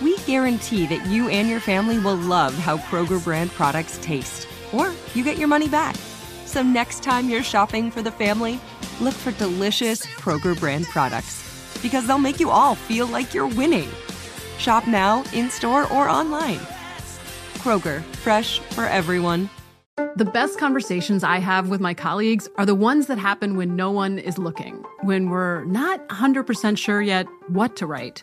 we guarantee that you and your family will love how Kroger brand products taste, or you get your money back. So next time you're shopping for the family, look for delicious Kroger brand products because they'll make you all feel like you're winning. Shop now, in store, or online. Kroger, fresh for everyone. The best conversations I have with my colleagues are the ones that happen when no one is looking, when we're not 100% sure yet what to write.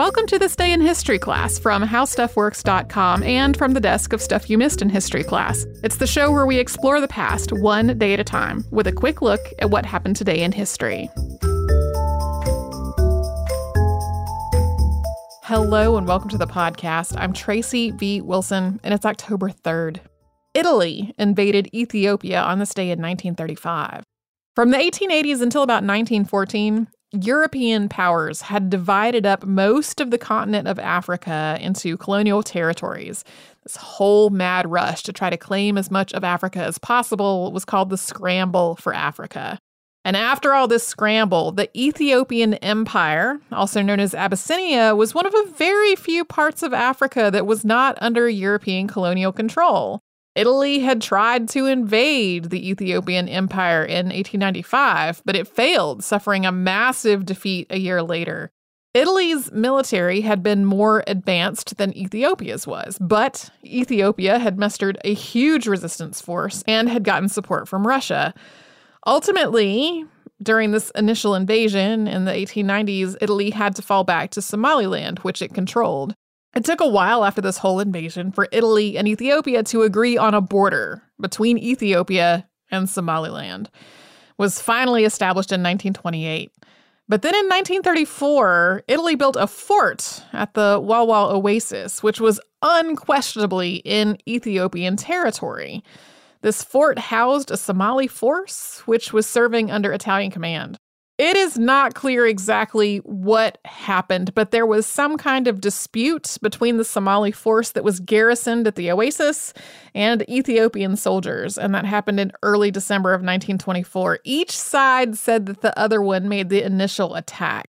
Welcome to this day in history class from howstuffworks.com and from the desk of Stuff You Missed in History class. It's the show where we explore the past one day at a time with a quick look at what happened today in history. Hello and welcome to the podcast. I'm Tracy V. Wilson, and it's October 3rd. Italy invaded Ethiopia on this day in 1935. From the 1880s until about 1914, European powers had divided up most of the continent of Africa into colonial territories. This whole mad rush to try to claim as much of Africa as possible was called the Scramble for Africa. And after all this scramble, the Ethiopian Empire, also known as Abyssinia, was one of a very few parts of Africa that was not under European colonial control. Italy had tried to invade the Ethiopian Empire in 1895, but it failed, suffering a massive defeat a year later. Italy's military had been more advanced than Ethiopia's was, but Ethiopia had mustered a huge resistance force and had gotten support from Russia. Ultimately, during this initial invasion in the 1890s, Italy had to fall back to Somaliland, which it controlled. It took a while after this whole invasion for Italy and Ethiopia to agree on a border between Ethiopia and Somaliland. It was finally established in 1928. But then in 1934, Italy built a fort at the Walwal Oasis, which was unquestionably in Ethiopian territory. This fort housed a Somali force, which was serving under Italian command. It is not clear exactly what happened, but there was some kind of dispute between the Somali force that was garrisoned at the oasis and Ethiopian soldiers, and that happened in early December of 1924. Each side said that the other one made the initial attack.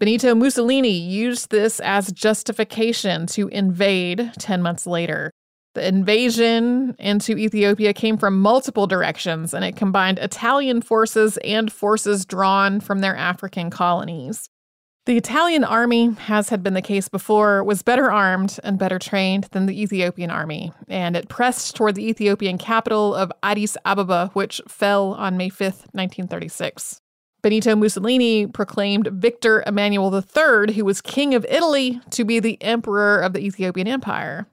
Benito Mussolini used this as justification to invade 10 months later. The invasion into Ethiopia came from multiple directions, and it combined Italian forces and forces drawn from their African colonies. The Italian army, as had been the case before, was better armed and better trained than the Ethiopian army, and it pressed toward the Ethiopian capital of Addis Ababa, which fell on May 5, 1936. Benito Mussolini proclaimed Victor Emmanuel III, who was king of Italy, to be the emperor of the Ethiopian Empire.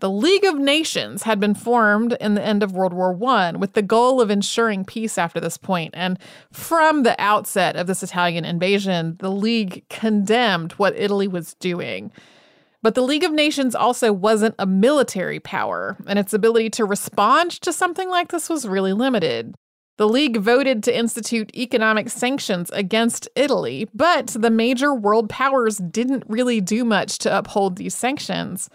The League of Nations had been formed in the end of World War I with the goal of ensuring peace after this point. And from the outset of this Italian invasion, the League condemned what Italy was doing. But the League of Nations also wasn't a military power, and its ability to respond to something like this was really limited. The League voted to institute economic sanctions against Italy, but the major world powers didn't really do much to uphold these sanctions.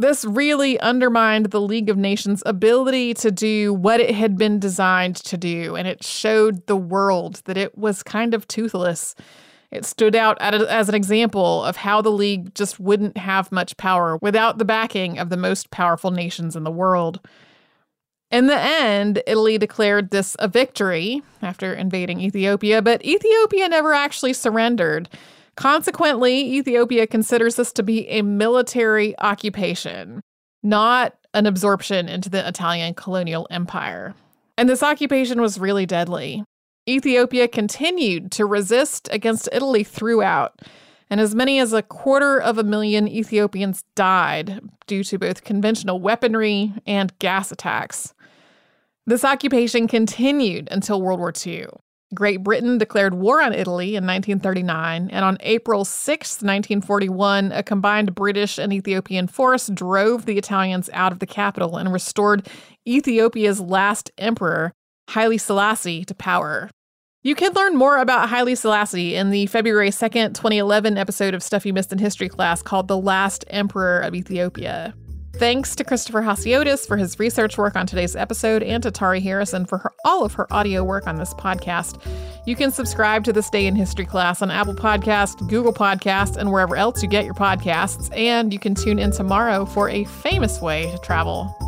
This really undermined the League of Nations' ability to do what it had been designed to do, and it showed the world that it was kind of toothless. It stood out as an example of how the League just wouldn't have much power without the backing of the most powerful nations in the world. In the end, Italy declared this a victory after invading Ethiopia, but Ethiopia never actually surrendered. Consequently, Ethiopia considers this to be a military occupation, not an absorption into the Italian colonial empire. And this occupation was really deadly. Ethiopia continued to resist against Italy throughout, and as many as a quarter of a million Ethiopians died due to both conventional weaponry and gas attacks. This occupation continued until World War II. Great Britain declared war on Italy in 1939, and on April 6, 1941, a combined British and Ethiopian force drove the Italians out of the capital and restored Ethiopia's last emperor, Haile Selassie, to power. You can learn more about Haile Selassie in the February 2nd, 2011 episode of Stuff You Missed in History class called The Last Emperor of Ethiopia. Thanks to Christopher Hasiotis for his research work on today's episode and to Tari Harrison for her, all of her audio work on this podcast. You can subscribe to This Day in History class on Apple Podcast, Google Podcast, and wherever else you get your podcasts. And you can tune in tomorrow for a famous way to travel.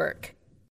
work.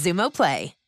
Xumo Play.